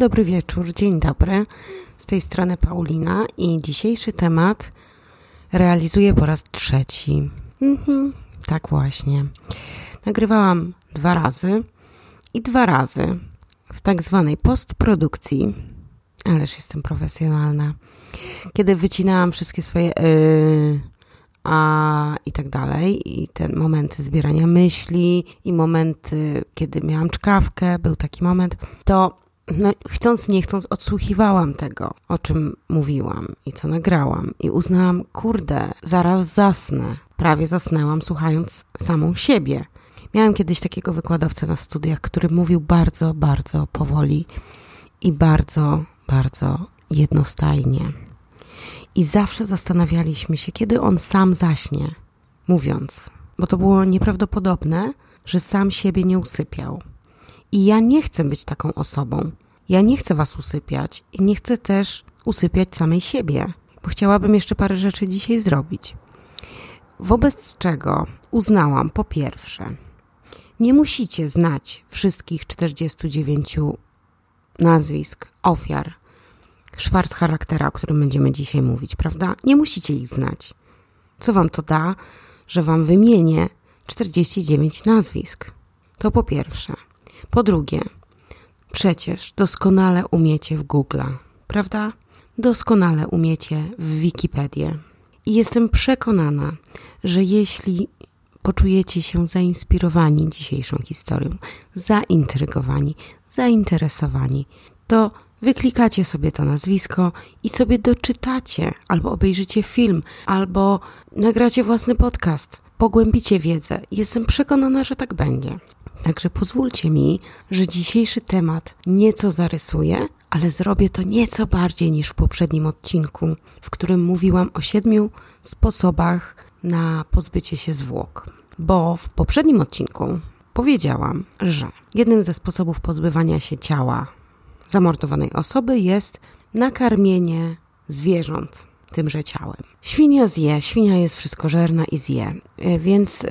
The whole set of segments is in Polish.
Dobry wieczór, dzień dobry. Z tej strony Paulina i dzisiejszy temat realizuję po raz trzeci. Mhm, tak właśnie. Nagrywałam dwa razy i dwa razy w tak zwanej postprodukcji, ależ jestem profesjonalna, kiedy wycinałam wszystkie swoje yy, a i tak dalej, i te momenty zbierania myśli, i momenty, kiedy miałam czkawkę, był taki moment, to no, chcąc, nie chcąc, odsłuchiwałam tego, o czym mówiłam i co nagrałam, i uznałam, kurde, zaraz zasnę. Prawie zasnęłam, słuchając samą siebie. Miałam kiedyś takiego wykładowcę na studiach, który mówił bardzo, bardzo powoli i bardzo, bardzo jednostajnie. I zawsze zastanawialiśmy się, kiedy on sam zaśnie, mówiąc, bo to było nieprawdopodobne, że sam siebie nie usypiał. I ja nie chcę być taką osobą. Ja nie chcę was usypiać i nie chcę też usypiać samej siebie, bo chciałabym jeszcze parę rzeczy dzisiaj zrobić. Wobec czego uznałam po pierwsze, nie musicie znać wszystkich 49 nazwisk ofiar szwarc charaktera, o którym będziemy dzisiaj mówić, prawda? Nie musicie ich znać. Co wam to da, że wam wymienię 49 nazwisk? To po pierwsze. Po drugie, przecież doskonale umiecie w Google, prawda? Doskonale umiecie w Wikipedię. I jestem przekonana, że jeśli poczujecie się zainspirowani dzisiejszą historią, zaintrygowani, zainteresowani, to wyklikacie sobie to nazwisko i sobie doczytacie, albo obejrzycie film, albo nagracie własny podcast, pogłębicie wiedzę. Jestem przekonana, że tak będzie. Także pozwólcie mi, że dzisiejszy temat nieco zarysuję, ale zrobię to nieco bardziej niż w poprzednim odcinku, w którym mówiłam o siedmiu sposobach na pozbycie się zwłok. Bo w poprzednim odcinku powiedziałam, że jednym ze sposobów pozbywania się ciała zamordowanej osoby jest nakarmienie zwierząt tymże ciałem. Świnia zje, świnia jest wszystkożerna i zje, e, więc e,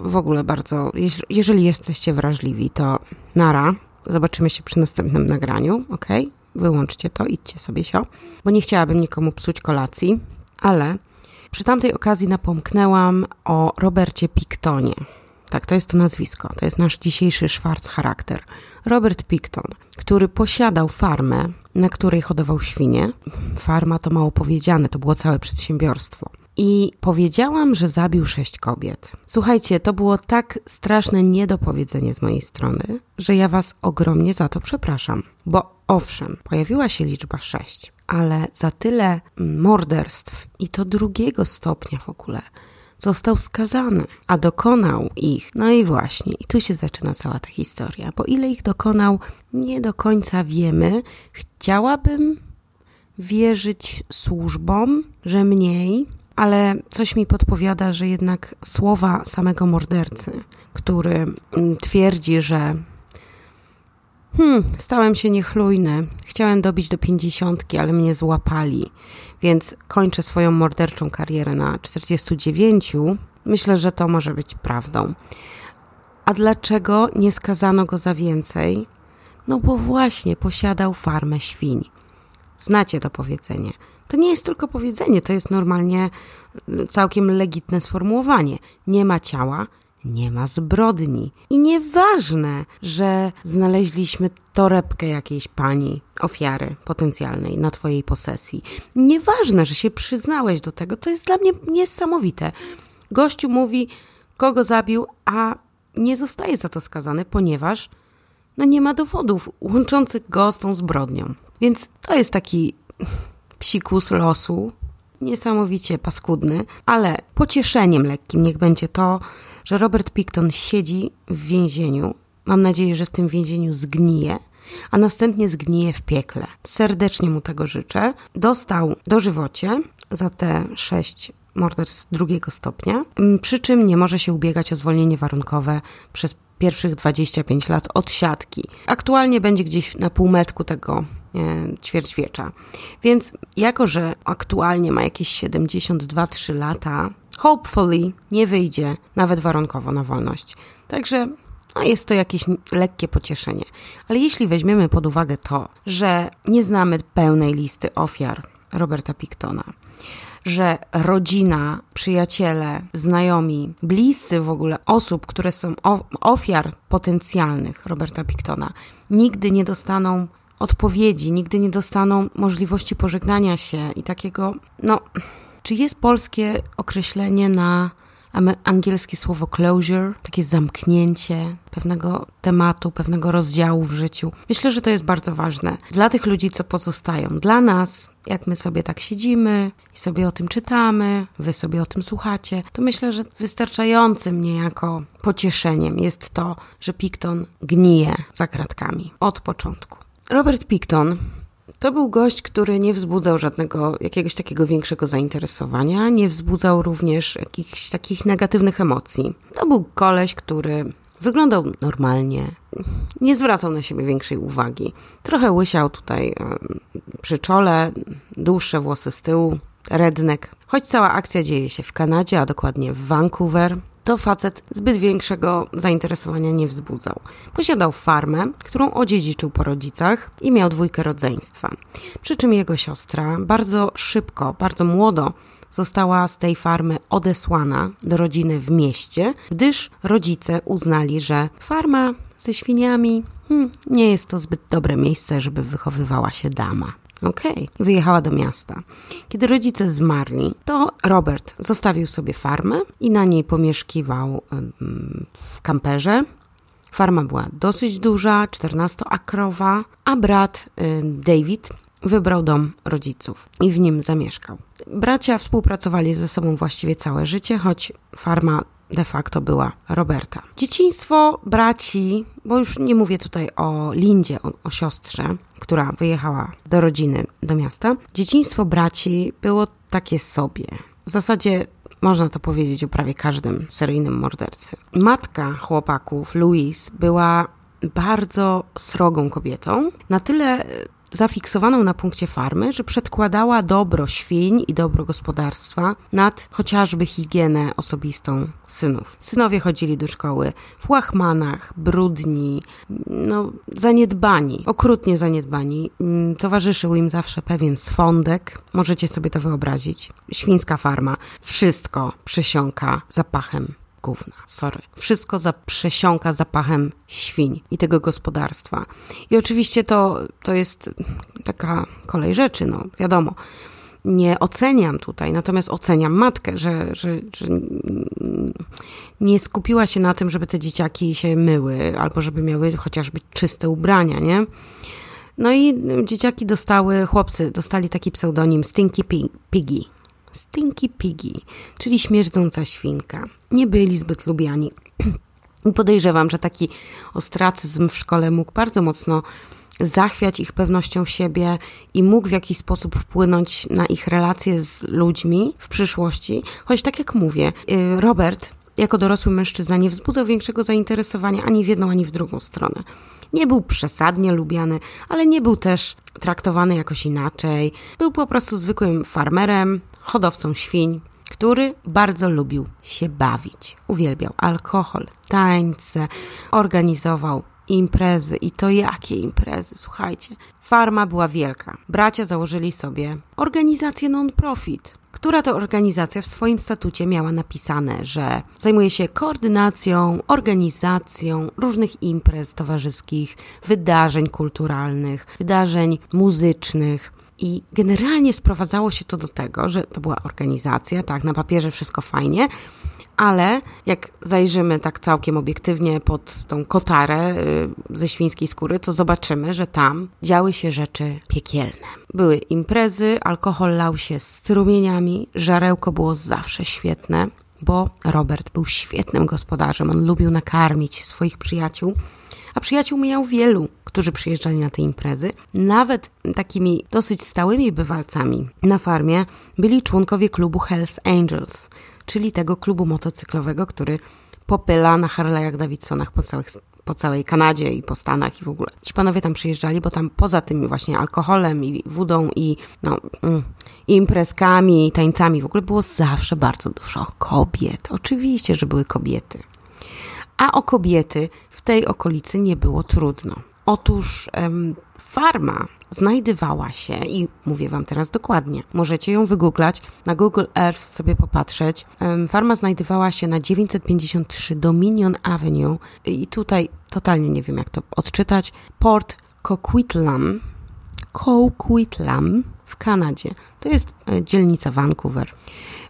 w ogóle bardzo, jeżeli jesteście wrażliwi, to nara, zobaczymy się przy następnym nagraniu, ok? Wyłączcie to, idźcie sobie sio, bo nie chciałabym nikomu psuć kolacji, ale przy tamtej okazji napomknęłam o Robercie Pictonie. Tak, to jest to nazwisko. To jest nasz dzisiejszy szwarc charakter. Robert Picton, który posiadał farmę, na której hodował świnie. Farma to mało powiedziane, to było całe przedsiębiorstwo. I powiedziałam, że zabił sześć kobiet. Słuchajcie, to było tak straszne niedopowiedzenie z mojej strony, że ja was ogromnie za to przepraszam. Bo owszem, pojawiła się liczba sześć, ale za tyle morderstw i to drugiego stopnia w ogóle został skazany, a dokonał ich. No i właśnie, i tu się zaczyna cała ta historia, bo ile ich dokonał, nie do końca wiemy. Chciałabym wierzyć służbom, że mniej, ale coś mi podpowiada, że jednak słowa samego mordercy, który mm, twierdzi, że Hmm, stałem się niechlujny. Chciałem dobić do pięćdziesiątki, ale mnie złapali. Więc kończę swoją morderczą karierę na 49. Myślę, że to może być prawdą. A dlaczego nie skazano go za więcej? No bo właśnie posiadał farmę świń. Znacie to powiedzenie. To nie jest tylko powiedzenie, to jest normalnie całkiem legitne sformułowanie. Nie ma ciała, nie ma zbrodni. I nieważne, że znaleźliśmy torebkę jakiejś pani, ofiary potencjalnej na twojej posesji. Nieważne, że się przyznałeś do tego, to jest dla mnie niesamowite. Gościu mówi, kogo zabił, a nie zostaje za to skazany, ponieważ no nie ma dowodów łączących go z tą zbrodnią. Więc to jest taki psikus losu, niesamowicie paskudny, ale pocieszeniem lekkim niech będzie to, że Robert Picton siedzi w więzieniu. Mam nadzieję, że w tym więzieniu zgnije, a następnie zgnije w piekle. Serdecznie mu tego życzę. Dostał dożywocie za te sześć morderstw drugiego stopnia, przy czym nie może się ubiegać o zwolnienie warunkowe przez pierwszych 25 lat od siatki. Aktualnie będzie gdzieś na półmetku tego e, ćwierćwiecza. Więc jako, że aktualnie ma jakieś 72-3 lata, hopefully nie wyjdzie nawet warunkowo na wolność. Także no jest to jakieś lekkie pocieszenie. Ale jeśli weźmiemy pod uwagę to, że nie znamy pełnej listy ofiar Roberta Pictona, że rodzina, przyjaciele, znajomi, bliscy w ogóle osób, które są ofiar potencjalnych Roberta Pictona, nigdy nie dostaną odpowiedzi, nigdy nie dostaną możliwości pożegnania się i takiego, no, czy jest polskie określenie na angielskie słowo closure, takie zamknięcie pewnego tematu, pewnego rozdziału w życiu. Myślę, że to jest bardzo ważne dla tych ludzi, co pozostają. Dla nas, jak my sobie tak siedzimy i sobie o tym czytamy, wy sobie o tym słuchacie, to myślę, że wystarczającym niejako pocieszeniem jest to, że Picton gnije za kratkami od początku. Robert Picton to był gość, który nie wzbudzał żadnego, jakiegoś takiego większego zainteresowania, nie wzbudzał również jakichś takich negatywnych emocji. To był koleś, który wyglądał normalnie, nie zwracał na siebie większej uwagi. Trochę łysiał tutaj przy czole, dłuższe włosy z tyłu, rednek. Choć cała akcja dzieje się w Kanadzie, a dokładnie w Vancouver, to facet zbyt większego zainteresowania nie wzbudzał. Posiadał farmę, którą odziedziczył po rodzicach i miał dwójkę rodzeństwa. Przy czym jego siostra bardzo szybko, bardzo młodo została z tej farmy odesłana do rodziny w mieście, gdyż rodzice uznali, że farma ze świniami hmm, nie jest to zbyt dobre miejsce, żeby wychowywała się dama. Okej, okay. wyjechała do miasta. Kiedy rodzice zmarli, to Robert zostawił sobie farmę i na niej pomieszkiwał w kamperze. Farma była dosyć duża, 14-akrowa, a brat David wybrał dom rodziców i w nim zamieszkał. Bracia współpracowali ze sobą właściwie całe życie, choć farma de facto była Roberta. Dzieciństwo braci, bo już nie mówię tutaj o Lindzie, o, o, siostrze, która wyjechała do rodziny, do miasta. Dzieciństwo braci było takie sobie. W zasadzie można to powiedzieć o prawie każdym seryjnym mordercy. Matka chłopaków, Louise, była bardzo srogą kobietą, na tyle zafiksowaną na punkcie farmy, że przedkładała dobro świń i dobro gospodarstwa nad chociażby higienę osobistą synów. Synowie chodzili do szkoły w łachmanach, brudni, no, zaniedbani, okrutnie zaniedbani. Mm, towarzyszył im zawsze pewien swądek, możecie sobie to wyobrazić. Świńska farma, wszystko przesiąka zapachem gówna, sorry. Wszystko zaprzesiąka zapachem świń i tego gospodarstwa. I oczywiście to, to jest taka kolej rzeczy, no wiadomo. Nie oceniam tutaj, natomiast oceniam matkę, że, że, że nie skupiła się na tym, żeby te dzieciaki się myły, albo żeby miały chociażby czyste ubrania, nie? No i dzieciaki dostały, chłopcy dostali taki pseudonim Stinky Piggy, Stinky Piggy, czyli śmierdząca świnka. Nie byli zbyt lubiani. Podejrzewam, że taki ostracyzm w szkole mógł bardzo mocno zachwiać ich pewnością siebie i mógł w jakiś sposób wpłynąć na ich relacje z ludźmi w przyszłości. Choć tak jak mówię, y, Robert jako dorosły mężczyzna nie wzbudzał większego zainteresowania ani w jedną, ani w drugą stronę. Nie był przesadnie lubiany, ale nie był też traktowany jakoś inaczej. Był po prostu zwykłym farmerem, hodowcą świń, który bardzo lubił się bawić. Uwielbiał alkohol, tańce, organizował imprezy i to jakie imprezy, słuchajcie. Farma była wielka. Bracia założyli sobie organizację non-profit, która to organizacja w swoim statucie miała napisane, że zajmuje się koordynacją, organizacją różnych imprez towarzyskich, wydarzeń kulturalnych, wydarzeń muzycznych. I generalnie sprowadzało się to do tego, że to była organizacja, tak, na papierze wszystko fajnie, ale jak zajrzymy tak całkiem obiektywnie pod tą kotarę y, ze świńskiej skóry, to zobaczymy, że tam działy się rzeczy piekielne. Były imprezy, alkohol lał się strumieniami, żarełko było zawsze świetne, bo Robert był świetnym gospodarzem. On lubił nakarmić swoich przyjaciół, a przyjaciół miał wielu, którzy przyjeżdżali na te imprezy. Nawet takimi dosyć stałymi bywalcami na farmie byli członkowie klubu Hells Angels, czyli tego klubu motocyklowego, który popyla na Harley'ach Davidsonach po, całych, po całej Kanadzie i po Stanach i w ogóle. Ci panowie tam przyjeżdżali, bo tam poza tym właśnie alkoholem i wodą i, no, mm, i imprezkami i tańcami w ogóle było zawsze bardzo dużo kobiet. Oczywiście, że były kobiety. A o kobiety w tej okolicy nie było trudno. Otóż em, farma znajdowała się, i mówię Wam teraz dokładnie, możecie ją wygooglać, na Google Earth sobie popatrzeć. Em, farma znajdowała się na 953 Dominion Avenue i tutaj totalnie nie wiem jak to odczytać. Port Coquitlam, Coquitlam w Kanadzie. To jest e, dzielnica Vancouver.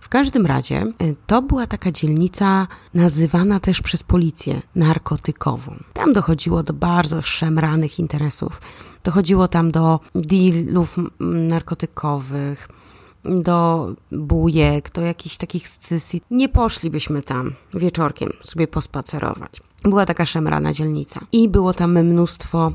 W każdym razie e, to była taka dzielnica nazywana też przez policję narkotykową. Tam dochodziło do bardzo szemranych interesów. Dochodziło tam do dealów narkotykowych, do bujek, do jakichś takich scysji. Nie poszlibyśmy tam wieczorkiem sobie pospacerować. Była taka szemrana dzielnica i było tam mnóstwo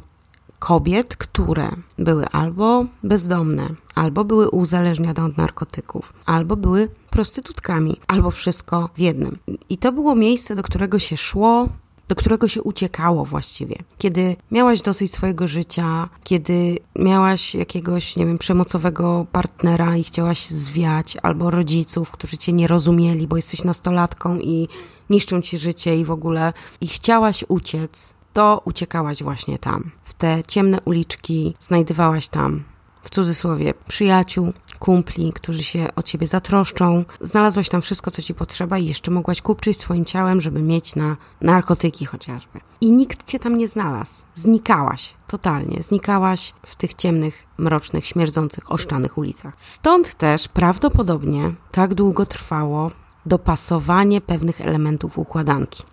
kobiet, które były albo bezdomne, albo były uzależnione od narkotyków, albo były prostytutkami, albo wszystko w jednym. I to było miejsce, do którego się szło, do którego się uciekało właściwie. Kiedy miałaś dosyć swojego życia, kiedy miałaś jakiegoś, nie wiem, przemocowego partnera i chciałaś zwiać, albo rodziców, którzy cię nie rozumieli, bo jesteś nastolatką i niszczą ci życie i w ogóle, i chciałaś uciec, to uciekałaś właśnie tam. Te ciemne uliczki znajdowałaś tam, w cudzysłowie, przyjaciół, kumpli, którzy się o ciebie zatroszczą. Znalazłaś tam wszystko, co ci potrzeba i jeszcze mogłaś kupczyć swoim ciałem, żeby mieć na narkotyki chociażby. I nikt cię tam nie znalazł. Znikałaś. Totalnie. Znikałaś w tych ciemnych, mrocznych, śmierdzących, oszczanych ulicach. Stąd też prawdopodobnie tak długo trwało dopasowanie pewnych elementów układanki.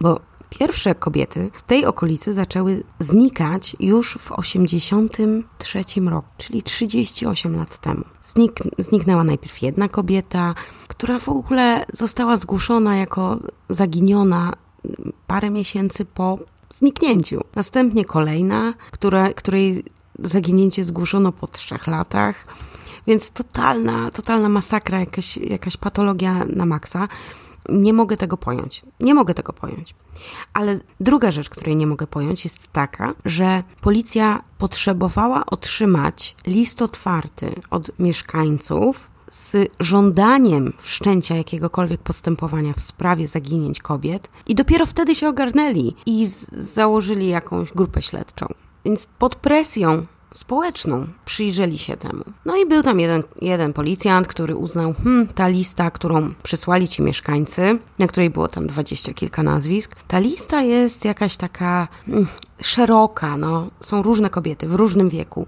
Bo Pierwsze kobiety w tej okolicy zaczęły znikać już w 83 roku, czyli 38 lat temu. Znik zniknęła najpierw jedna kobieta, która w ogóle została zgłoszona jako zaginiona parę miesięcy po zniknięciu. Następnie kolejna, która, której zaginięcie zgłoszono po trzech latach. Więc totalna, totalna masakra, jakaś, jakaś patologia na maksa. Nie mogę tego pojąć. Nie mogę tego pojąć. Ale druga rzecz, której nie mogę pojąć, jest taka, że policja potrzebowała otrzymać list otwarty od mieszkańców z żądaniem wszczęcia jakiegokolwiek postępowania w sprawie zaginięć kobiet i dopiero wtedy się ogarnęli i założyli jakąś grupę śledczą. Więc pod presją społeczną przyjrzeli się temu. No i był tam jeden, jeden policjant, który uznał, hmm, ta lista, którą przysłali ci mieszkańcy, na której było tam dwadzieścia kilka nazwisk, ta lista jest jakaś taka hmm, szeroka, no. Są różne kobiety w różnym wieku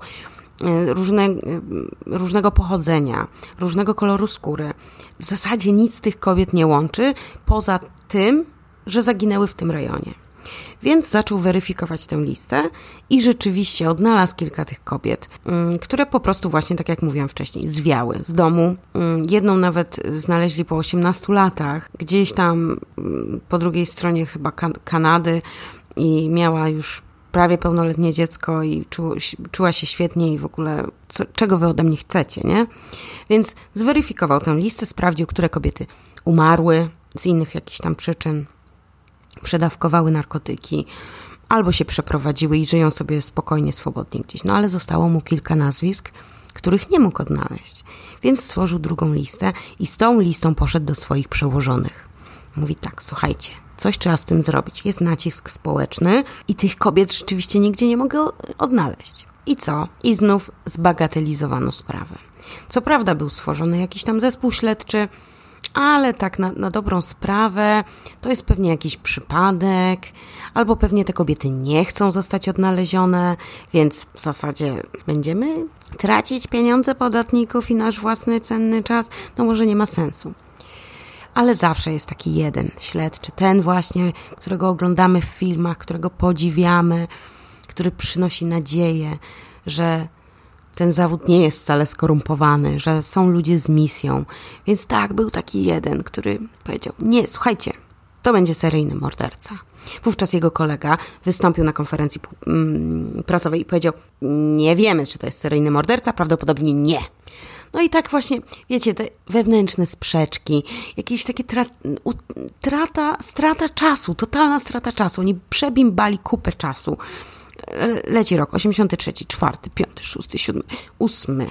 e, różne, e, różnego pochodzenia, różnego koloru skóry. W zasadzie nic tych kobiet nie łączy, poza tym, że zaginęły w tym rejonie. Więc zaczął weryfikować tę listę i rzeczywiście odnalazł kilka tych kobiet, mm, które po prostu właśnie, tak jak mówiłam wcześniej, zwiały z domu. Mm, jedną nawet znaleźli po 18 latach, gdzieś tam mm, po drugiej stronie chyba kan Kanady i miała już prawie pełnoletnie dziecko i czu, czuła się świetnie i w ogóle co, czego wy ode mnie chcecie, nie? Więc zweryfikował tę listę, sprawdził, które kobiety umarły z innych jakichś tam przyczyn, przedawkowały narkotyki, albo się przeprowadziły i żyją sobie spokojnie, swobodnie gdzieś. No ale zostało mu kilka nazwisk, których nie mógł odnaleźć. Więc stworzył drugą listę i z tą listą poszedł do swoich przełożonych. Mówi tak, słuchajcie, Coś trzeba z tym zrobić. Jest nacisk społeczny i tych kobiet rzeczywiście nigdzie nie mogę odnaleźć. I co? I znów zbagatelizowano sprawę. Co prawda był stworzony jakiś tam zespół śledczy, ale tak na, na, dobrą sprawę to jest pewnie jakiś przypadek, albo pewnie te kobiety nie chcą zostać odnalezione, więc w zasadzie będziemy tracić pieniądze podatników i nasz własny cenny czas, no może nie ma sensu. Ale zawsze jest taki jeden śledczy, ten właśnie, którego oglądamy w filmach, którego podziwiamy, który przynosi nadzieję, że ten zawód nie jest wcale skorumpowany, że są ludzie z misją. Więc tak, był taki jeden, który powiedział: Nie, słuchajcie, to będzie seryjny morderca. Wówczas jego kolega wystąpił na konferencji mm, prasowej i powiedział: Nie wiemy, czy to jest seryjny morderca, prawdopodobnie nie. No i tak właśnie, wiecie, te wewnętrzne sprzeczki, jakieś takie tra trata, strata czasu, totalna strata czasu. Oni przebimbali kupę czasu leci rok 83, 4, 5, 6, 7, 8,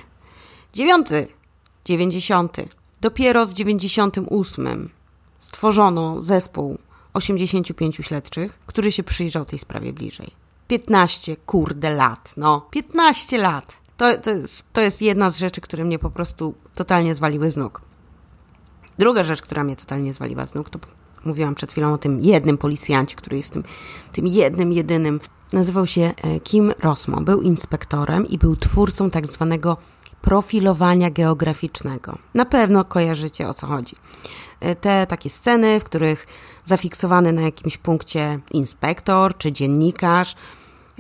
9, 90. Dopiero w 98 stworzono zespół 85 śledczych, który się przyjrzał tej sprawie bliżej. 15 kurde lat, no, 15 lat. To, to, jest, to jest jedna z rzeczy, które mnie po prostu totalnie zwaliły z nóg. Druga rzecz, która mnie totalnie zwaliła z nóg, to mówiłam przed chwilą o tym jednym policjancie, który jest tym, tym jednym, jedynym Nazywał się e, Kim Rosmo. Był inspektorem i był twórcą tak zwanego profilowania geograficznego. Na pewno kojarzycie o co chodzi. E, te takie sceny, w których zafiksowany na jakimś punkcie inspektor czy dziennikarz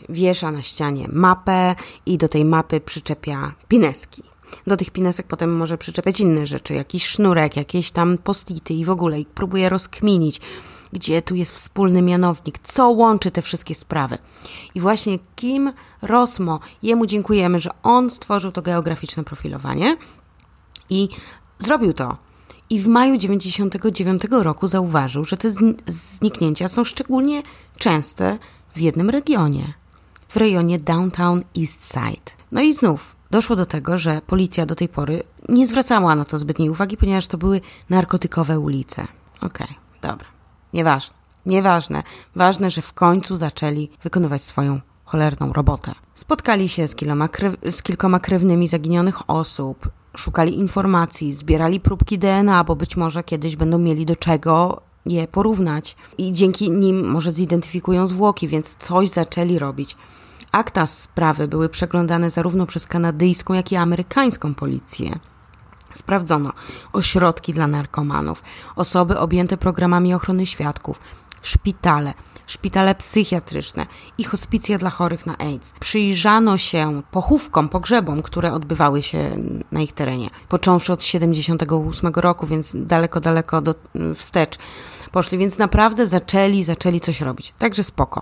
wiesza na ścianie mapę i do tej mapy przyczepia pineski. Do tych pinesek potem może przyczepiać inne rzeczy, jakiś sznurek, jakieś tam postity i w ogóle i próbuje rozkminić, gdzie tu jest wspólny mianownik, co łączy te wszystkie sprawy. I właśnie Kim Rosmo, jemu dziękujemy, że on stworzył to geograficzne profilowanie i zrobił to. I w maju 99 roku zauważył, że te zniknięcia są szczególnie częste w jednym regionie, w rejonie Downtown East Side. No i znów doszło do tego, że policja do tej pory nie zwracała na to zbytniej uwagi, ponieważ to były narkotykowe ulice. Okej, okay, dobra. Nieważne. Nieważne. Ważne, że w końcu zaczęli wykonywać swoją cholerną robotę. Spotkali się z krew, z kilkoma krewnymi zaginionych osób, szukali informacji, zbierali próbki DNA, bo być może kiedyś będą mieli do czego je porównać i dzięki nim może zidentyfikują zwłoki, więc coś zaczęli robić. Akta sprawy były przeglądane zarówno przez kanadyjską, jak i amerykańską policję. Sprawdzono ośrodki dla narkomanów, osoby objęte programami ochrony świadków, szpitale, szpitale psychiatryczne i hospicja dla chorych na AIDS. Przyjrzano się pochówkom, pogrzebom, które odbywały się na ich terenie. Począwszy od 78 roku, więc daleko, daleko do, wstecz poszli, więc naprawdę zaczęli, zaczęli coś robić. Także spoko.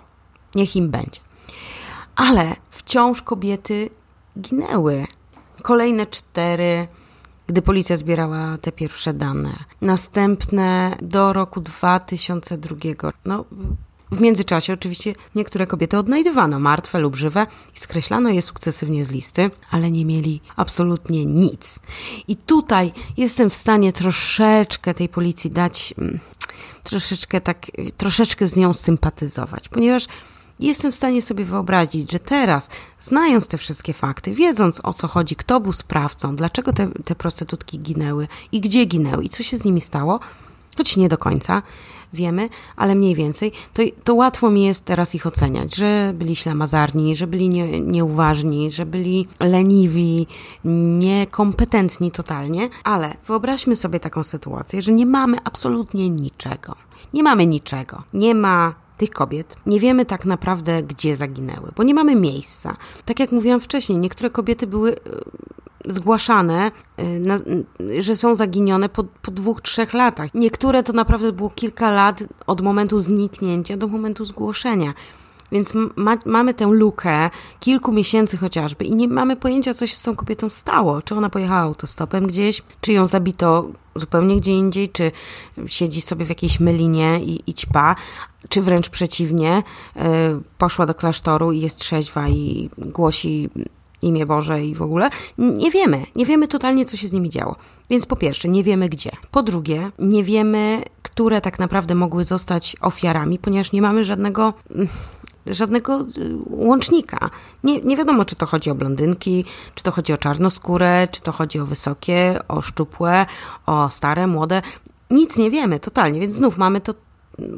Niech im będzie. Ale wciąż kobiety ginęły. Kolejne cztery gdy policja zbierała te pierwsze dane. Następne do roku 2002. No, w międzyczasie oczywiście niektóre kobiety odnajdywano martwe lub żywe i skreślano je sukcesywnie z listy, ale nie mieli absolutnie nic. I tutaj jestem w stanie troszeczkę tej policji dać, mm, troszeczkę tak, troszeczkę z nią sympatyzować, ponieważ Jestem w stanie sobie wyobrazić, że teraz, znając te wszystkie fakty, wiedząc o co chodzi, kto był sprawcą, dlaczego te, te prostytutki ginęły i gdzie ginęły i co się z nimi stało, choć nie do końca wiemy, ale mniej więcej, to, to łatwo mi jest teraz ich oceniać, że byli ślamazarni, że byli nie, nieuważni, że byli leniwi, niekompetentni totalnie, ale wyobraźmy sobie taką sytuację, że nie mamy absolutnie niczego. Nie mamy niczego. Nie ma tych kobiet nie wiemy tak naprawdę, gdzie zaginęły, bo nie mamy miejsca. Tak jak mówiłam wcześniej, niektóre kobiety były e, zgłaszane, e, na, że są zaginione po, po dwóch, trzech latach. Niektóre to naprawdę było kilka lat od momentu zniknięcia do momentu zgłoszenia. Więc ma, mamy tę lukę kilku miesięcy chociażby i nie mamy pojęcia, co się z tą kobietą stało. Czy ona pojechała autostopem gdzieś, czy ją zabito zupełnie gdzie indziej, czy siedzi sobie w jakiejś mylinie i, i ćpa, czy wręcz przeciwnie, y, poszła do klasztoru i jest trzeźwa i głosi imię Boże i w ogóle. Nie wiemy, nie wiemy totalnie, co się z nimi działo. Więc po pierwsze, nie wiemy gdzie. Po drugie, nie wiemy, które tak naprawdę mogły zostać ofiarami, ponieważ nie mamy żadnego żadnego y, łącznika. Nie, nie wiadomo, czy to chodzi o blondynki, czy to chodzi o czarnoskórę, czy to chodzi o wysokie, o szczupłe, o stare, młode. Nic nie wiemy totalnie, więc znów mamy to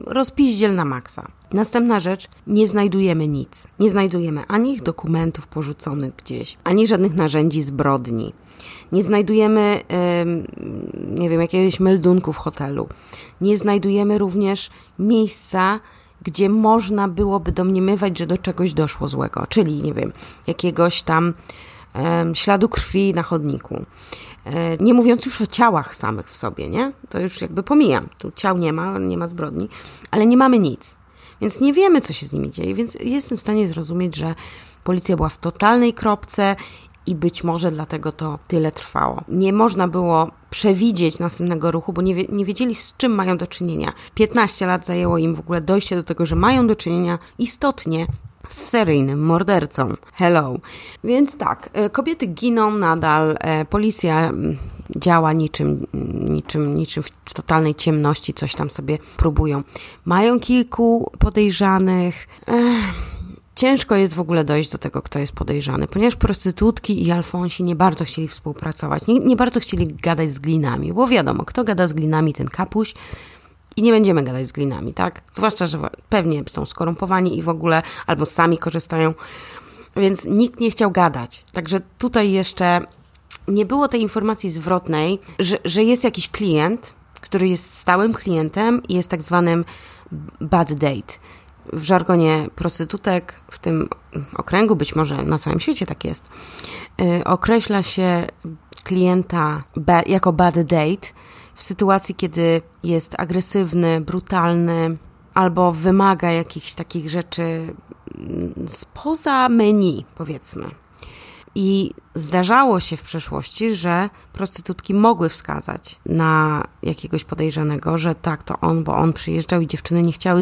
rozpiździel na maksa. Następna rzecz, nie znajdujemy nic. Nie znajdujemy ani dokumentów porzuconych gdzieś, ani żadnych narzędzi zbrodni. Nie znajdujemy, nie wiem, jakiegoś meldunku w hotelu. Nie znajdujemy również miejsca, gdzie można byłoby domniemywać, że do czegoś doszło złego, czyli, nie wiem, jakiegoś tam śladu krwi na chodniku. E, nie mówiąc już o ciałach samych w sobie, nie? To już jakby pomijam. Tu ciał nie ma, nie ma zbrodni, ale nie mamy nic. Więc nie wiemy, co się z nimi dzieje, więc jestem w stanie zrozumieć, że policja była w totalnej kropce i być może dlatego to tyle trwało. Nie można było przewidzieć następnego ruchu, bo nie, nie wiedzieli z czym mają do czynienia. 15 lat zajęło im w ogóle dojście do tego, że mają do czynienia istotnie z seryjnym mordercą. Hello. Więc tak, e, kobiety giną nadal, e, policja mm, działa niczym, niczym, niczym w totalnej ciemności, coś tam sobie próbują. Mają kilku podejrzanych. Ech ciężko jest w ogóle dojść do tego, kto jest podejrzany, ponieważ prostytutki i Alfonsi nie bardzo chcieli współpracować, nie, nie bardzo chcieli gadać z glinami, bo wiadomo, kto gada z glinami, ten kapuś, i nie będziemy gadać z glinami, tak? Zwłaszcza, że pewnie są skorumpowani i w ogóle albo sami korzystają, więc nikt nie chciał gadać. Także tutaj jeszcze nie było tej informacji zwrotnej, że, że jest jakiś klient, który jest stałym klientem i jest tak zwanym bad date w żargonie prostytutek w tym okręgu, być może na całym świecie tak jest, y, określa się klienta jako bad date w sytuacji, kiedy jest agresywny, brutalny albo wymaga jakichś takich rzeczy mm, spoza menu, powiedzmy. I zdarzało się w przeszłości, że prostytutki mogły wskazać na jakiegoś podejrzanego, że tak, to on, bo on przyjeżdżał i dziewczyny nie chciały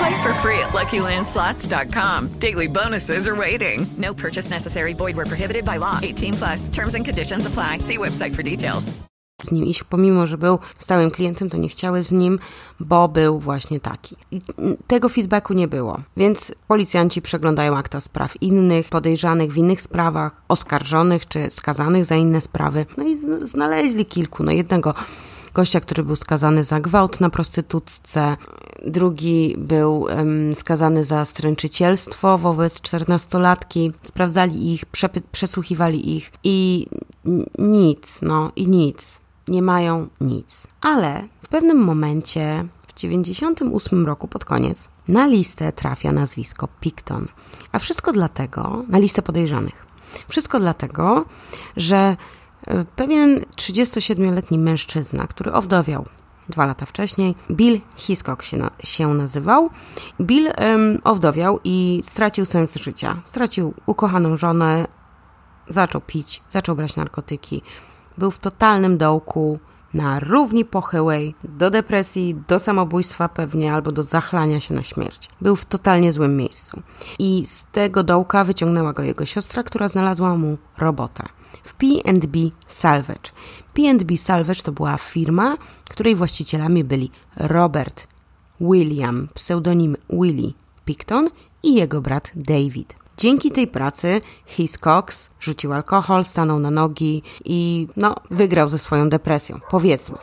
Play for free at LuckyLandSlots.com. Daily bonuses are waiting. No purchase necessary. Void were prohibited by law. 18 plus. Terms and conditions apply. See website for details. Z nim iść, pomimo, że był stałym klientem, to nie chciały z nim, bo był właśnie taki. I tego feedbacku nie było, więc policjanci przeglądają akta spraw innych, podejrzanych w innych sprawach, oskarżonych czy skazanych za inne sprawy. No i znaleźli kilku. No jednego gościa, który był skazany za gwałt na prostytutce, drugi był skazany za stręczycielstwo wobec czternastolatki. Sprawdzali ich, przesłuchiwali ich i nic, no i nic. Nie mają nic. Ale w pewnym momencie w 98 roku pod koniec na listę trafia nazwisko Picton. A wszystko dlatego, na listę podejrzanych. Wszystko dlatego, że Pewien 37-letni mężczyzna, który owdowiał dwa lata wcześniej, Bill Hiscock się, na, się nazywał. Bill owdowiał i stracił sens życia. Stracił ukochaną żonę, zaczął pić, zaczął brać narkotyki. Był w totalnym dołku, na równi pochyłej, do depresji, do samobójstwa pewnie, albo do zachlania się na śmierć. Był w totalnie złym miejscu. I z tego dołka wyciągnęła go jego siostra, która znalazła mu robotę w P&B Salvage. P&B Salvage to była firma, której właścicielami byli Robert William, pseudonim Willie Picton i jego brat David. Dzięki tej pracy Hiscox rzucił alkohol, stanął na nogi i no, wygrał ze swoją depresją, powiedzmy.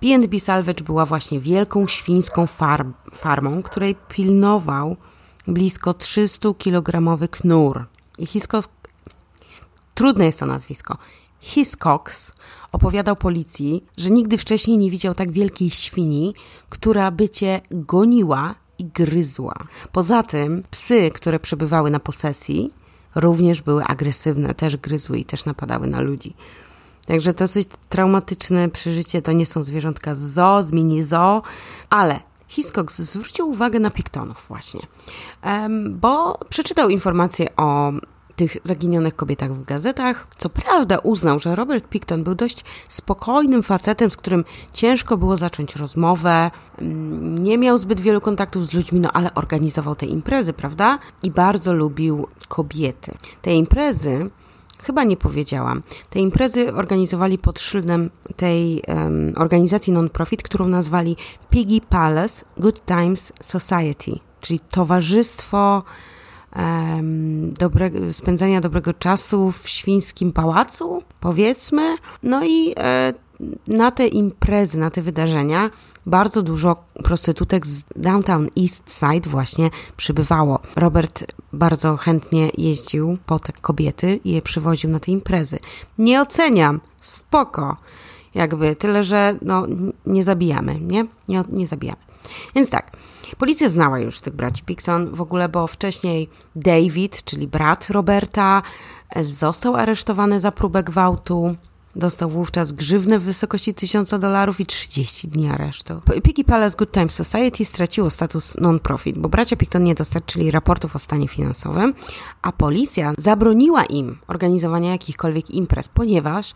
P&B Salvage była właśnie wielką świńską farm, farmą, której pilnował blisko 300-kilogramowy knur. I Hiscox trudne jest to nazwisko, Hiscox opowiadał policji, że nigdy wcześniej nie widział tak wielkiej świni, która by cię goniła i gryzła. Poza tym psy, które przebywały na posesji, również były agresywne, też gryzły i też napadały na ludzi. Także to dosyć traumatyczne przeżycie, to nie są zwierzątka z zoo, z mini zoo, ale Hiscox zwrócił uwagę na piktonów właśnie, bo przeczytał informacje o tych zaginionych kobietach w gazetach. Co prawda uznał, że Robert Picton był dość spokojnym facetem, z którym ciężko było zacząć rozmowę. Mm, nie miał zbyt wielu kontaktów z ludźmi, no ale organizował te imprezy, prawda? I bardzo lubił kobiety. Te imprezy chyba nie powiedziałam. Te imprezy organizowali pod szyldem tej um, organizacji non-profit, którą nazwali Piggy Palace Good Times Society, czyli Towarzystwo dobre, spędzania dobrego czasu w świńskim pałacu, powiedzmy. No i e, na te imprezy, na te wydarzenia bardzo dużo prostytutek z downtown East Side właśnie przybywało. Robert bardzo chętnie jeździł po te kobiety i je przywoził na te imprezy. Nie oceniam, spoko. Jakby, tyle, że no, nie zabijamy, nie? Nie, nie zabijamy. Więc tak, policja znała już tych braci Picton w ogóle, bo wcześniej David, czyli brat Roberta, został aresztowany za próbę gwałtu. Dostał wówczas grzywnę w wysokości 1000 dolarów i 30 dni aresztu. Piggy Palace Good Times Society straciło status non-profit, bo bracia Picton nie dostarczyli raportów o stanie finansowym, a policja zabroniła im organizowania jakichkolwiek imprez, ponieważ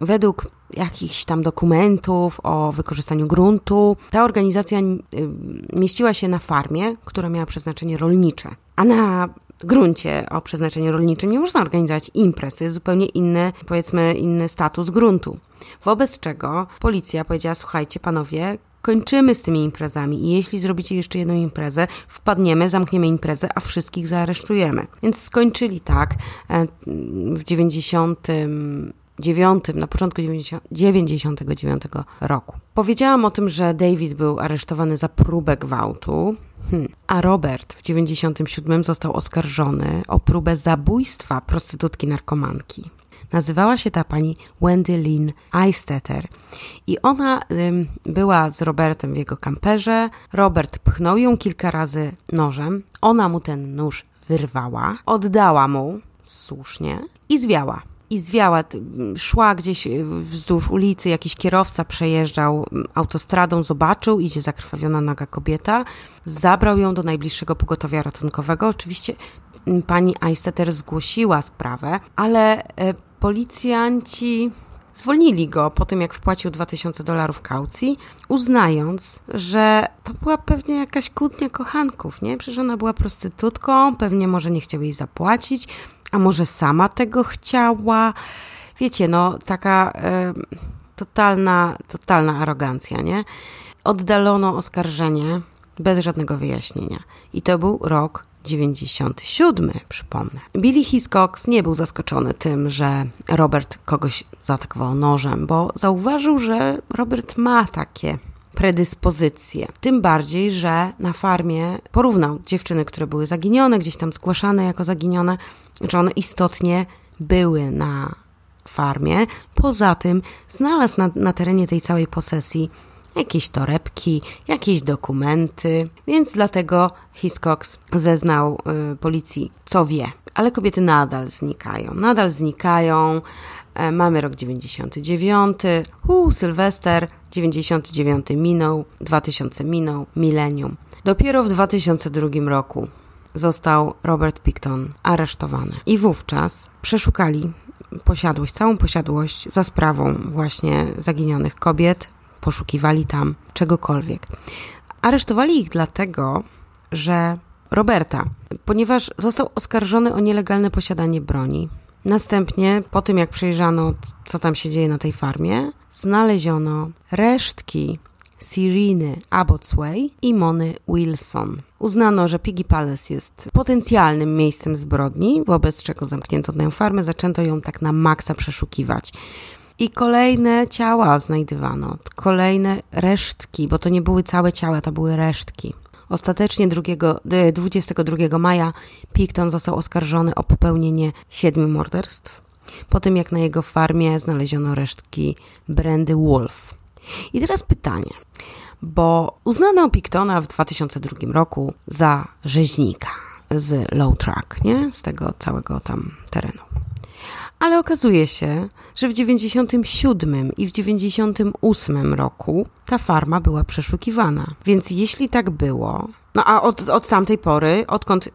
według jakichś tam dokumentów o wykorzystaniu gruntu. Ta organizacja y, mieściła się na farmie, która miała przeznaczenie rolnicze, a na gruncie o przeznaczeniu rolniczym nie można organizować imprez, jest zupełnie inny, powiedzmy, inny status gruntu. Wobec czego policja powiedziała, słuchajcie panowie, kończymy z tymi imprezami i jeśli zrobicie jeszcze jedną imprezę, wpadniemy, zamkniemy imprezę, a wszystkich zaaresztujemy. Więc skończyli tak e, w 90 9, na początku 90, 99 roku. Powiedziałam o tym, że David był aresztowany za próbę gwałtu, hmm. a Robert w 97 został oskarżony o próbę zabójstwa prostytutki narkomanki. Nazywała się ta pani Wendy Lynn Eistetter i ona ym, była z Robertem w jego kamperze. Robert pchnął ją kilka razy nożem, ona mu ten nóż wyrwała, oddała mu słusznie i zwiała i zwiała, szła gdzieś y, wzdłuż ulicy, jakiś kierowca przejeżdżał autostradą, zobaczył, idzie zakrwawiona naga kobieta, zabrał ją do najbliższego pogotowia ratunkowego. Oczywiście pani Eisteter zgłosiła sprawę, ale e, policjanci zwolnili go po tym, jak wpłacił 2000 dolarów kaucji, uznając, że to była pewnie jakaś kłótnia kochanków, nie? Przecież ona była prostytutką, pewnie może nie chciał jej zapłacić, a może sama tego chciała? Wiecie, no taka e, totalna, totalna arogancja, nie? Oddalono oskarżenie bez żadnego wyjaśnienia. I to był rok 97, przypomnę. Billy Hiscox nie był zaskoczony tym, że Robert kogoś zaatakował nożem, bo zauważył, że Robert ma takie predyspozycje. Tym bardziej, że na farmie porównał dziewczyny, które były zaginione, gdzieś tam zgłaszane jako zaginione, że one istotnie były na farmie. Poza tym znalazł na, na terenie tej całej posesji jakieś torebki, jakieś dokumenty, więc dlatego Hiscox zeznał y, policji, co wie. Ale kobiety nadal znikają, nadal znikają. E, mamy rok 99, uu, Sylwester, 99 minął, 2000 minął, milenium. Dopiero w 2002 roku został Robert Picton aresztowany. I wówczas przeszukali posiadłość, całą posiadłość za sprawą właśnie zaginionych kobiet, poszukiwali tam czegokolwiek. Aresztowali ich dlatego, że Roberta, ponieważ został oskarżony o nielegalne posiadanie broni. Następnie, po tym jak przejrzano, co tam się dzieje na tej farmie, znaleziono resztki Siriny Abbotsway i Mony Wilson. Uznano, że Piggy Palace jest potencjalnym miejscem zbrodni, wobec czego zamknięto tę farmę, zaczęto ją tak na maksa przeszukiwać. I kolejne ciała znajdywano, kolejne resztki, bo to nie były całe ciała, to były resztki. Ostatecznie 2, 22 maja Picton został oskarżony o popełnienie siedmiu morderstw po tym jak na jego farmie znaleziono resztki Brandy Wolf. I teraz pytanie, bo uznano Pictona w 2002 roku za rzeźnika z Low Track, nie? Z tego całego tam terenu. Ale okazuje się, że w 97 i w 98 roku ta farma była przeszukiwana. Więc jeśli tak było, no a od, od tamtej pory, odkąd y,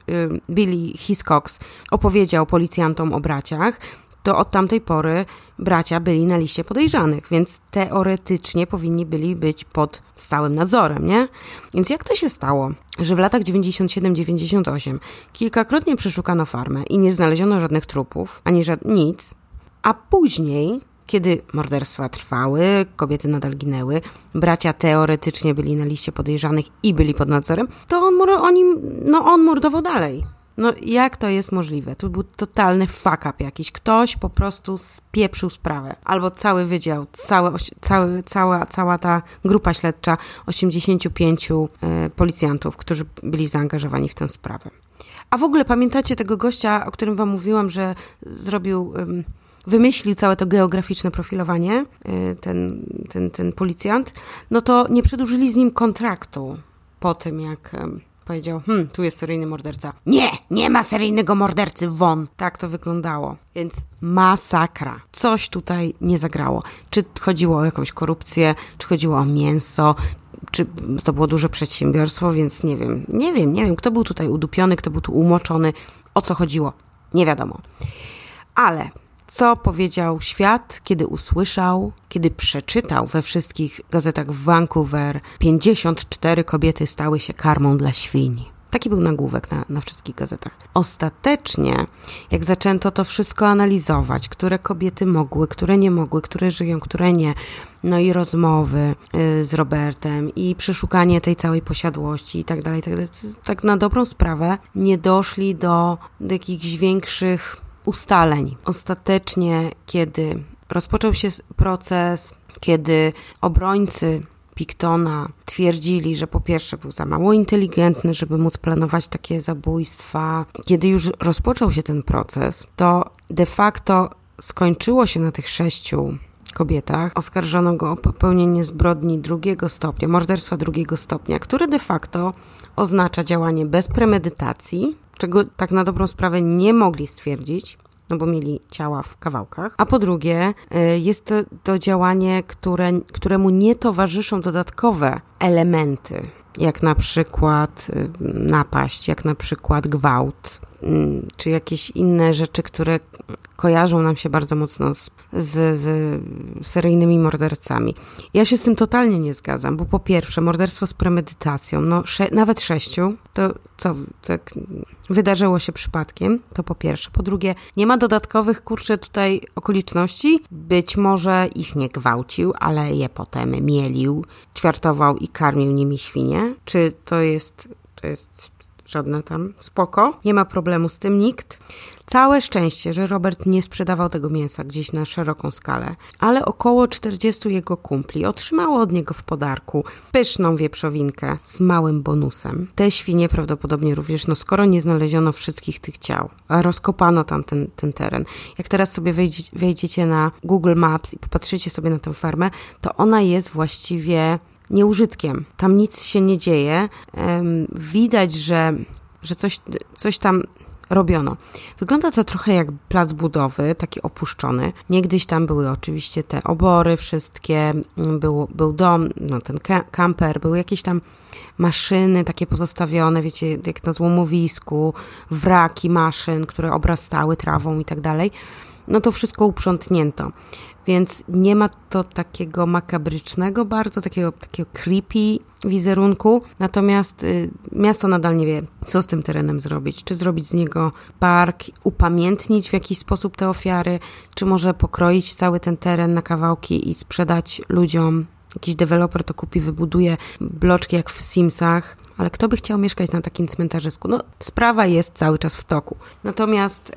Billy Hiscox opowiedział policjantom o braciach, to od tamtej pory bracia byli na liście podejrzanych, więc teoretycznie powinni byli być pod stałym nadzorem, nie? Więc jak to się stało, że w latach 97-98 kilkakrotnie przeszukano farmę i nie znaleziono żadnych trupów, ani żad nic, a później kiedy morderstwa trwały, kobiety nadal ginęły, bracia teoretycznie byli na liście podejrzanych i byli pod nadzorem, to on, oni, no on mordował dalej. No jak to jest możliwe? To był totalny fuck up jakiś. Ktoś po prostu spieprzył sprawę. Albo cały wydział, całe, cały, cała, cała ta grupa śledcza 85 e, policjantów, którzy byli zaangażowani w tę sprawę. A w ogóle pamiętacie tego gościa, o którym wam mówiłam, że zrobił... wymyślił całe to geograficzne profilowanie, e, ten, ten, ten policjant, no to nie przedłużyli z nim kontraktu po tym, jak powiedział, hm, tu jest seryjny morderca. Nie, nie ma seryjnego mordercy, won. Tak to wyglądało. Więc masakra. Coś tutaj nie zagrało. Czy chodziło o jakąś korupcję, czy chodziło o mięso, czy to było duże przedsiębiorstwo, więc nie wiem, nie wiem, nie wiem, kto był tutaj udupiony, kto był tu umoczony, o co chodziło. Nie wiadomo. Ale co powiedział świat, kiedy usłyszał, kiedy przeczytał we wszystkich gazetach w Vancouver 54 kobiety stały się karmą dla świni. Taki był nagłówek na, na wszystkich gazetach. Ostatecznie, jak zaczęto to wszystko analizować, które kobiety mogły, które nie mogły, które żyją, które nie, no i rozmowy y, z Robertem i przeszukanie tej całej posiadłości i tak dalej, tak dalej, tak na dobrą sprawę nie doszli do, do jakichś większych ustaleń. Ostatecznie, kiedy rozpoczął się proces, kiedy obrońcy Pictona twierdzili, że po pierwsze był za mało inteligentny, żeby móc planować takie zabójstwa. Kiedy już rozpoczął się ten proces, to de facto skończyło się na tych sześciu kobietach. Oskarżono go o popełnienie zbrodni drugiego stopnia, morderstwa drugiego stopnia, które de facto oznacza działanie bez premedytacji, czego tak na dobrą sprawę nie mogli stwierdzić, no bo mieli ciała w kawałkach. A po drugie, y, jest to, to działanie, które, któremu nie towarzyszą dodatkowe elementy, jak na przykład y, napaść, jak na przykład gwałt, mm, czy jakieś inne rzeczy, które kojarzą nam się bardzo mocno z, z, z, seryjnymi mordercami. Ja się z tym totalnie nie zgadzam, bo po pierwsze, morderstwo z premedytacją, no sze nawet sześciu, to co, tak wydarzyło się przypadkiem, to po pierwsze. Po drugie, nie ma dodatkowych, kurczę, tutaj okoliczności. Być może ich nie gwałcił, ale je potem mielił, ćwiartował i karmił nimi świnie. Czy to jest, to jest żadne tam spoko, nie ma problemu z tym nikt. Całe szczęście, że Robert nie sprzedawał tego mięsa gdzieś na szeroką skalę, ale około 40 jego kumpli otrzymało od niego w podarku pyszną wieprzowinkę z małym bonusem. Te świnie prawdopodobnie również, no skoro nie znaleziono wszystkich tych ciał, a rozkopano tam ten, ten teren. Jak teraz sobie wejdziecie, wejdziecie na Google Maps i popatrzycie sobie na tę farmę, to ona jest właściwie nieużytkiem. Tam nic się nie dzieje. Widać, że, że coś, coś tam robiono. Wygląda to trochę jak plac budowy, taki opuszczony. Niegdyś tam były oczywiście te obory wszystkie, był, był dom, no ten kamper, były jakieś tam maszyny takie pozostawione, wiecie, jak na złomowisku, wraki maszyn, które obrastały trawą i tak dalej. No to wszystko uprzątnięto więc nie ma to takiego makabrycznego bardzo, takiego, takiego creepy wizerunku, natomiast y, miasto nadal nie wie, co z tym terenem zrobić. Czy zrobić z niego park, upamiętnić w jakiś sposób te ofiary, czy może pokroić cały ten teren na kawałki i sprzedać ludziom. Jakiś deweloper to kupi, wybuduje bloczki jak w Simsach, ale kto by chciał mieszkać na takim cmentarzysku? No, sprawa jest cały czas w toku. Natomiast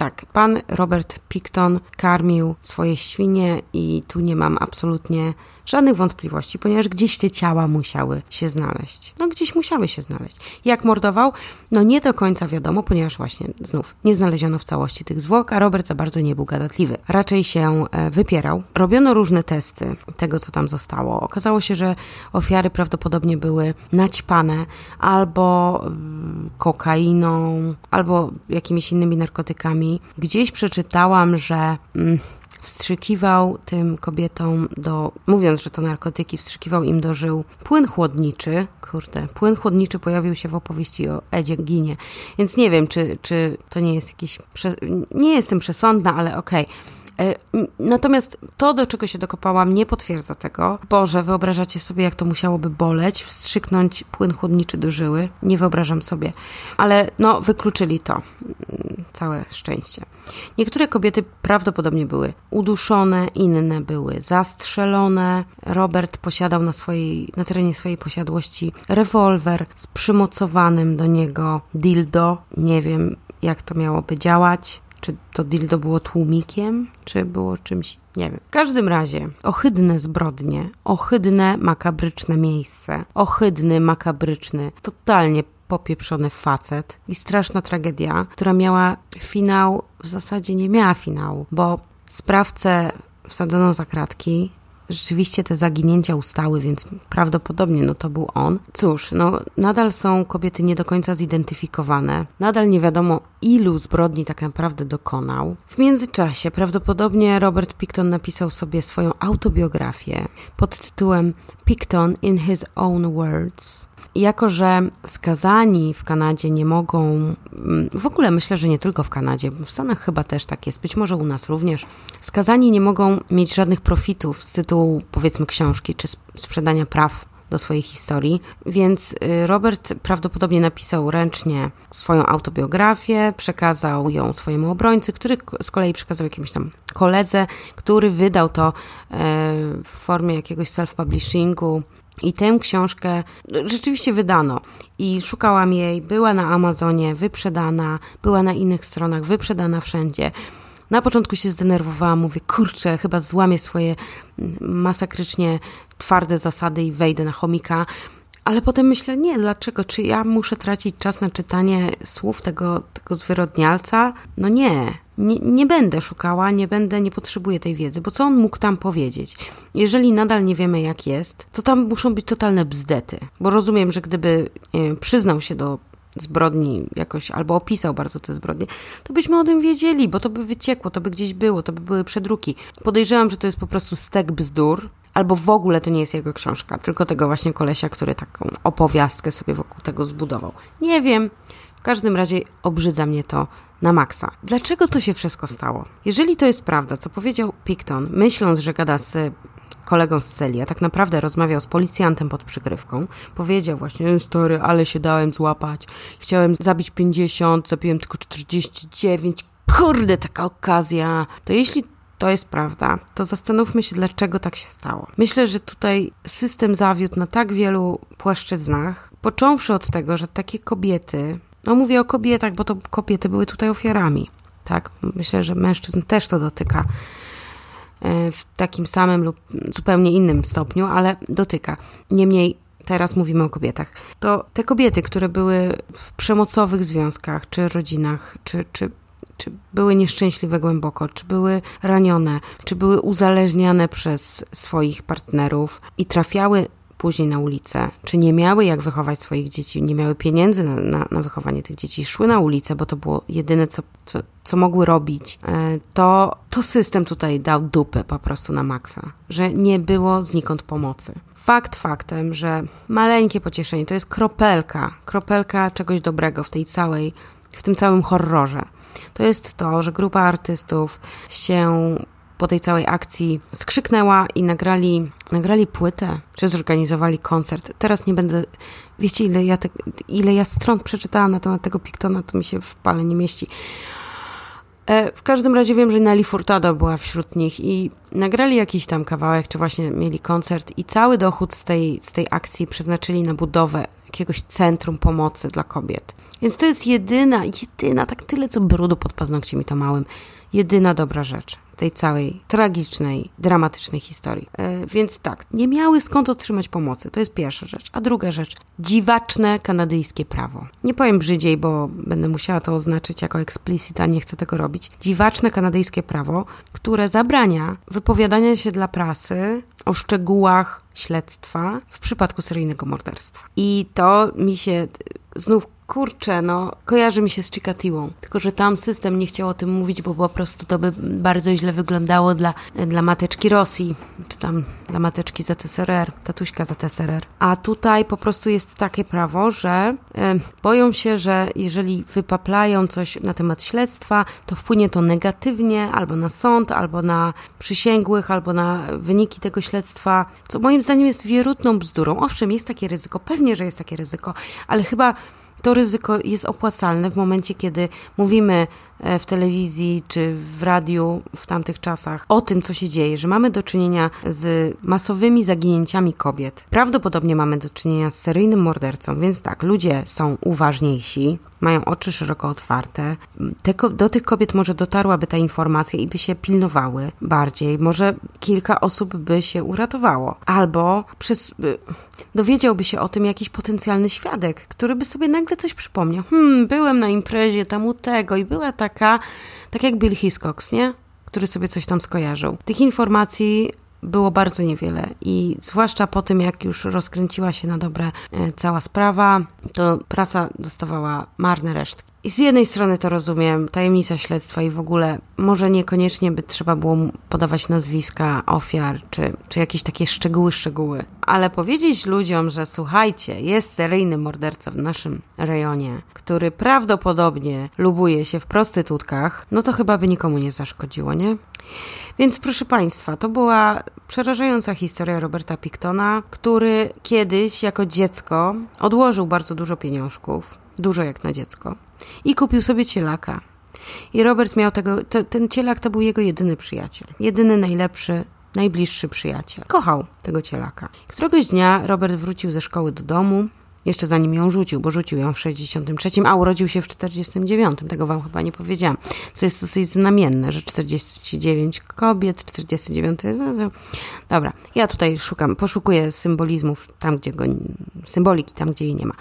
tak, pan Robert Picton karmił swoje świnie i tu nie mam absolutnie Żadnych wątpliwości, ponieważ gdzieś te ciała musiały się znaleźć. No gdzieś musiały się znaleźć. Jak mordował? No nie do końca wiadomo, ponieważ właśnie znów nie znaleziono w całości tych zwłok, a Robert za bardzo nie był gadatliwy. Raczej się e, wypierał. Robiono różne testy tego, co tam zostało. Okazało się, że ofiary prawdopodobnie były naćpane albo mm, kokainą, albo jakimiś innymi narkotykami. Gdzieś przeczytałam, że mm, wstrzykiwał tym kobietom do, mówiąc, że to narkotyki, wstrzykiwał im do żył płyn chłodniczy. Kurde, płyn chłodniczy pojawił się w opowieści o Edzie Ginie. Więc nie wiem, czy, czy to nie jest jakiś, nie jestem przesądna, ale okej. Okay natomiast to, do czego się dokopałam, nie potwierdza tego. Boże, wyobrażacie sobie, jak to musiałoby boleć, wstrzyknąć płyn chłodniczy do żyły? Nie wyobrażam sobie. Ale no, wykluczyli to. Mm, całe szczęście. Niektóre kobiety prawdopodobnie były uduszone, inne były zastrzelone. Robert posiadał na, swojej, na terenie swojej posiadłości rewolwer z przymocowanym do niego dildo. Nie wiem, jak to miałoby działać. Czy to dildo było tłumikiem, czy było czymś, nie wiem. W każdym razie, ohydne zbrodnie, ohydne, makabryczne miejsce, ohydny, makabryczny, totalnie popieprzony facet i straszna tragedia, która miała finał, w zasadzie nie miała finału, bo sprawcę wsadzono za kratki, rzeczywiście te zaginięcia ustały, więc prawdopodobnie no to był on. Cóż, no nadal są kobiety nie do końca zidentyfikowane. Nadal nie wiadomo ilu zbrodni tak naprawdę dokonał. W międzyczasie prawdopodobnie Robert Picton napisał sobie swoją autobiografię pod tytułem Picton in his own words jako, że skazani w Kanadzie nie mogą, mm, w ogóle myślę, że nie tylko w Kanadzie, w Stanach chyba też tak jest, być może u nas również, skazani nie mogą mieć żadnych profitów z tytułu powiedzmy książki czy sprzedania praw do swojej historii, więc y, Robert prawdopodobnie napisał ręcznie swoją autobiografię, przekazał ją swojemu obrońcy, który z kolei przekazał jakimś tam koledze, który wydał to e, w formie jakiegoś self-publishingu, i tę książkę rzeczywiście wydano i szukałam jej, była na Amazonie wyprzedana, była na innych stronach wyprzedana wszędzie. Na początku się zdenerwowałam, mówię, kurczę, chyba złamię swoje mm, masakrycznie twarde zasady i wejdę na chomika. Ale potem myślę, nie, dlaczego? Czy ja muszę tracić czas na czytanie słów tego, tego zwyrodnialca? No nie, nie, nie będę szukała, nie będę, nie potrzebuję tej wiedzy, bo co on mógł tam powiedzieć? Jeżeli nadal nie wiemy, jak jest, to tam muszą być totalne bzdety, bo rozumiem, że gdyby przyznał się do zbrodni jakoś, albo opisał bardzo te zbrodnie, to byśmy o tym wiedzieli, bo to by wyciekło, to by gdzieś było, to by były przedruki. Podejrzewam, że to jest po prostu stek bzdur, albo w ogóle to nie jest jego książka, tylko tego właśnie kolesia, który taką opowiastkę sobie wokół tego zbudował. Nie wiem, w każdym razie obrzydza mnie to na maksa. Dlaczego to się wszystko stało? Jeżeli to jest prawda, co powiedział Picton, myśląc, że gada z kolegą z celi, a tak naprawdę rozmawiał z policjantem pod przykrywką, powiedział właśnie, story, ale się dałem złapać, chciałem zabić 50, zabiłem tylko 49, kurde, taka okazja. To jeśli to jest prawda, to zastanówmy się, dlaczego tak się stało. Myślę, że tutaj system zawiódł na tak wielu płaszczyznach, począwszy od tego, że takie kobiety, no mówię o kobietach, bo to kobiety były tutaj ofiarami, tak? Myślę, że mężczyzn też to dotyka e, w takim samym lub zupełnie innym stopniu, ale dotyka. Niemniej teraz mówimy o kobietach. To te kobiety, które były w przemocowych związkach, czy rodzinach, czy, czy czy były nieszczęśliwe głęboko, czy były ranione, czy były uzależniane przez swoich partnerów i trafiały później na ulicę, czy nie miały jak wychować swoich dzieci, nie miały pieniędzy na, na, na wychowanie tych dzieci, szły na ulicę, bo to było jedyne, co, co, co mogły robić, e, to, to system tutaj dał dupę po prostu na maksa, że nie było znikąd pomocy. Fakt faktem, że maleńkie pocieszenie to jest kropelka, kropelka czegoś dobrego w tej całej, w tym całym horrorze to jest to, że grupa artystów się po tej całej akcji skrzyknęła i nagrali, nagrali płytę, czy zorganizowali koncert. Teraz nie będę, wiecie ile ja, te, ile ja stron przeczytałam na temat tego Pictona, to mi się w pale nie mieści. E, w każdym razie wiem, że Nelly Furtado była wśród nich i nagrali jakiś tam kawałek, czy właśnie mieli koncert i cały dochód z tej, z tej akcji przeznaczyli na budowę jakiegoś centrum pomocy dla kobiet. Więc to jest jedyna, jedyna, tak tyle co brudu pod paznokciem i to małym, jedyna dobra rzecz tej całej tragicznej, dramatycznej historii. E, więc tak, nie miały skąd otrzymać pomocy. To jest pierwsza rzecz. A druga rzecz, dziwaczne kanadyjskie prawo. Nie powiem brzydziej, bo będę musiała to oznaczyć jako explicit, a nie chcę tego robić. Dziwaczne kanadyjskie prawo, które zabrania wypowiadania się dla prasy o szczegółach śledztwa w przypadku seryjnego morderstwa. I to mi się znów kurczę, no, kojarzy mi się z Chikatiłą. Tylko, że tam system nie chciał o tym mówić, bo po prostu to by bardzo źle wyglądało dla, dla mateczki Rosji, czy tam dla mateczki ZSRR, tatuśka ZSRR. A tutaj po prostu jest takie prawo, że y, boją się, że jeżeli wypaplają coś na temat śledztwa, to wpłynie to negatywnie albo na sąd, albo na przysięgłych, albo na wyniki tego śledztwa, co moim zdaniem jest wierutną bzdurą. Owszem, jest takie ryzyko, pewnie, że jest takie ryzyko, ale chyba to ryzyko jest opłacalne w momencie, kiedy mówimy E, w telewizji czy w radiu w tamtych czasach o tym, co się dzieje, że mamy do czynienia z masowymi zaginięciami kobiet. Prawdopodobnie mamy do czynienia z seryjnym mordercą, więc tak, ludzie są uważniejsi, mają oczy szeroko otwarte. Te, do tych kobiet może dotarłaby ta informacja i by się pilnowały bardziej. Może kilka osób by się uratowało. Albo przez, dowiedziałby się o tym jakiś potencjalny świadek, który by sobie nagle coś przypomniał. Hmm, byłem na imprezie tam u tego i była ta taka, tak jak Bill Hiscox, nie? Który sobie coś tam skojarzył. Tych informacji było bardzo niewiele i zwłaszcza po tym, jak już rozkręciła się na dobre e, cała sprawa, to prasa dostawała marne resztki. I z jednej strony to rozumiem, tajemnica śledztwa i w ogóle może niekoniecznie by trzeba było podawać nazwiska ofiar, czy, czy jakieś takie szczegóły, szczegóły. Ale powiedzieć ludziom, że słuchajcie, jest seryjny morderca w naszym rejonie, który prawdopodobnie lubuje się w prostytutkach, no to chyba by nikomu nie zaszkodziło, nie? Więc proszę Państwa, to była przerażająca historia Roberta Pictona, który kiedyś jako dziecko odłożył bardzo dużo pieniążków, dużo jak na dziecko, i kupił sobie cielaka. I Robert miał tego, te, ten cielak to był jego jedyny przyjaciel, jedyny najlepszy, najbliższy przyjaciel. Kochał tego cielaka. Któregoś dnia Robert wrócił ze szkoły do domu, jeszcze zanim ją rzucił, bo rzucił ją w 63, a urodził się w 49. Tego wam chyba nie powiedziałam. Co jest dosyć znamienne, że 49 kobiet, 49... No, no. Dobra, ja tutaj szukam, poszukuję symbolizmów tam, gdzie go... symboliki tam, gdzie jej nie ma.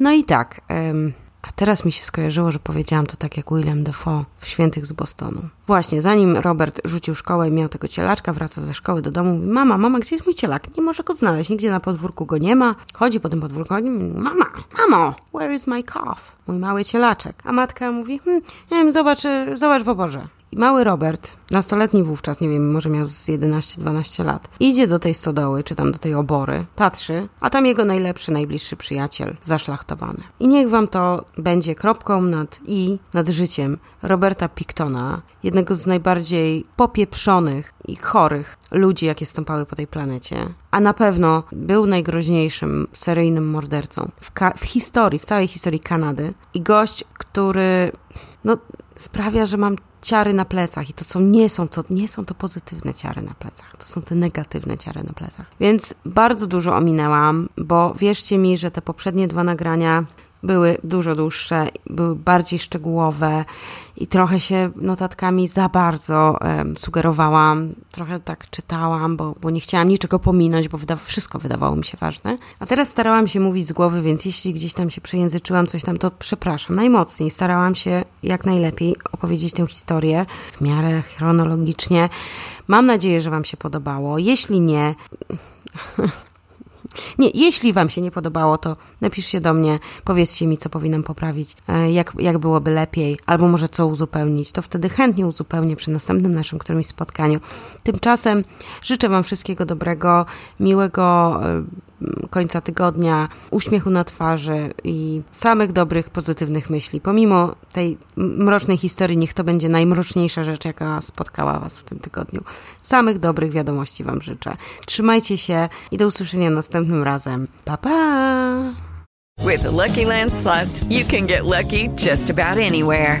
No i tak... Um, a teraz mi się skojarzyło, że powiedziałam to tak jak William Defoe w Świętych z Bostonu. Właśnie, zanim Robert rzucił szkołę i miał tego cielaczka, wraca ze szkoły do domu, mówi, mama, mama, gdzie jest mój cielak? Nie może go znaleźć, nigdzie na podwórku go nie ma. Chodzi po tym podwórku, mama, mamo, where is my calf? Mój mały cielaczek. A matka mówi, hm, nie wiem, zobacz, zobacz w oborze. Mały Robert, nastoletni wówczas, nie wiem, może miał z 11-12 lat, idzie do tej stodoły, czy tam do tej obory, patrzy, a tam jego najlepszy, najbliższy przyjaciel, zaszlachtowany. I niech wam to będzie kropką nad i, nad życiem Roberta Pictona, jednego z najbardziej popieprzonych i chorych ludzi, jakie stąpały po tej planecie. A na pewno był najgroźniejszym seryjnym mordercą w, w historii, w całej historii Kanady. I gość, który no, sprawia, że mam ciary na plecach i to co nie są to nie są to pozytywne ciary na plecach, to są te negatywne ciary na plecach. Więc bardzo dużo ominęłam, bo wierzcie mi, że te poprzednie dwa nagrania były dużo dłuższe, były bardziej szczegółowe i trochę się notatkami za bardzo um, sugerowałam, trochę tak czytałam, bo, bo nie chciałam niczego pominąć, bo wyda wszystko wydawało mi się ważne. A teraz starałam się mówić z głowy, więc jeśli gdzieś tam się przejęzyczyłam coś tam, to przepraszam najmocniej. Starałam się jak najlepiej opowiedzieć tę historię w miarę chronologicznie. Mam nadzieję, że Wam się podobało. Jeśli nie, Nie, jeśli Wam się nie podobało, to napiszcie do mnie, powiedzcie mi, co powinnam poprawić, e, jak, jak byłoby lepiej, albo może co uzupełnić. To wtedy chętnie uzupełnię przy następnym naszym którymś spotkaniu. Tymczasem życzę Wam wszystkiego dobrego, miłego e, końca tygodnia, uśmiechu na twarzy i samych dobrych, pozytywnych myśli. Pomimo tej mrocznej historii, niech to będzie najmroczniejsza rzecz, jaka spotkała Was w tym tygodniu. Samych dobrych wiadomości Wam życzę. Trzymajcie się i do usłyszenia następnym razem. Pa, pa! With the Lucky Land slots, you can get lucky just about anywhere.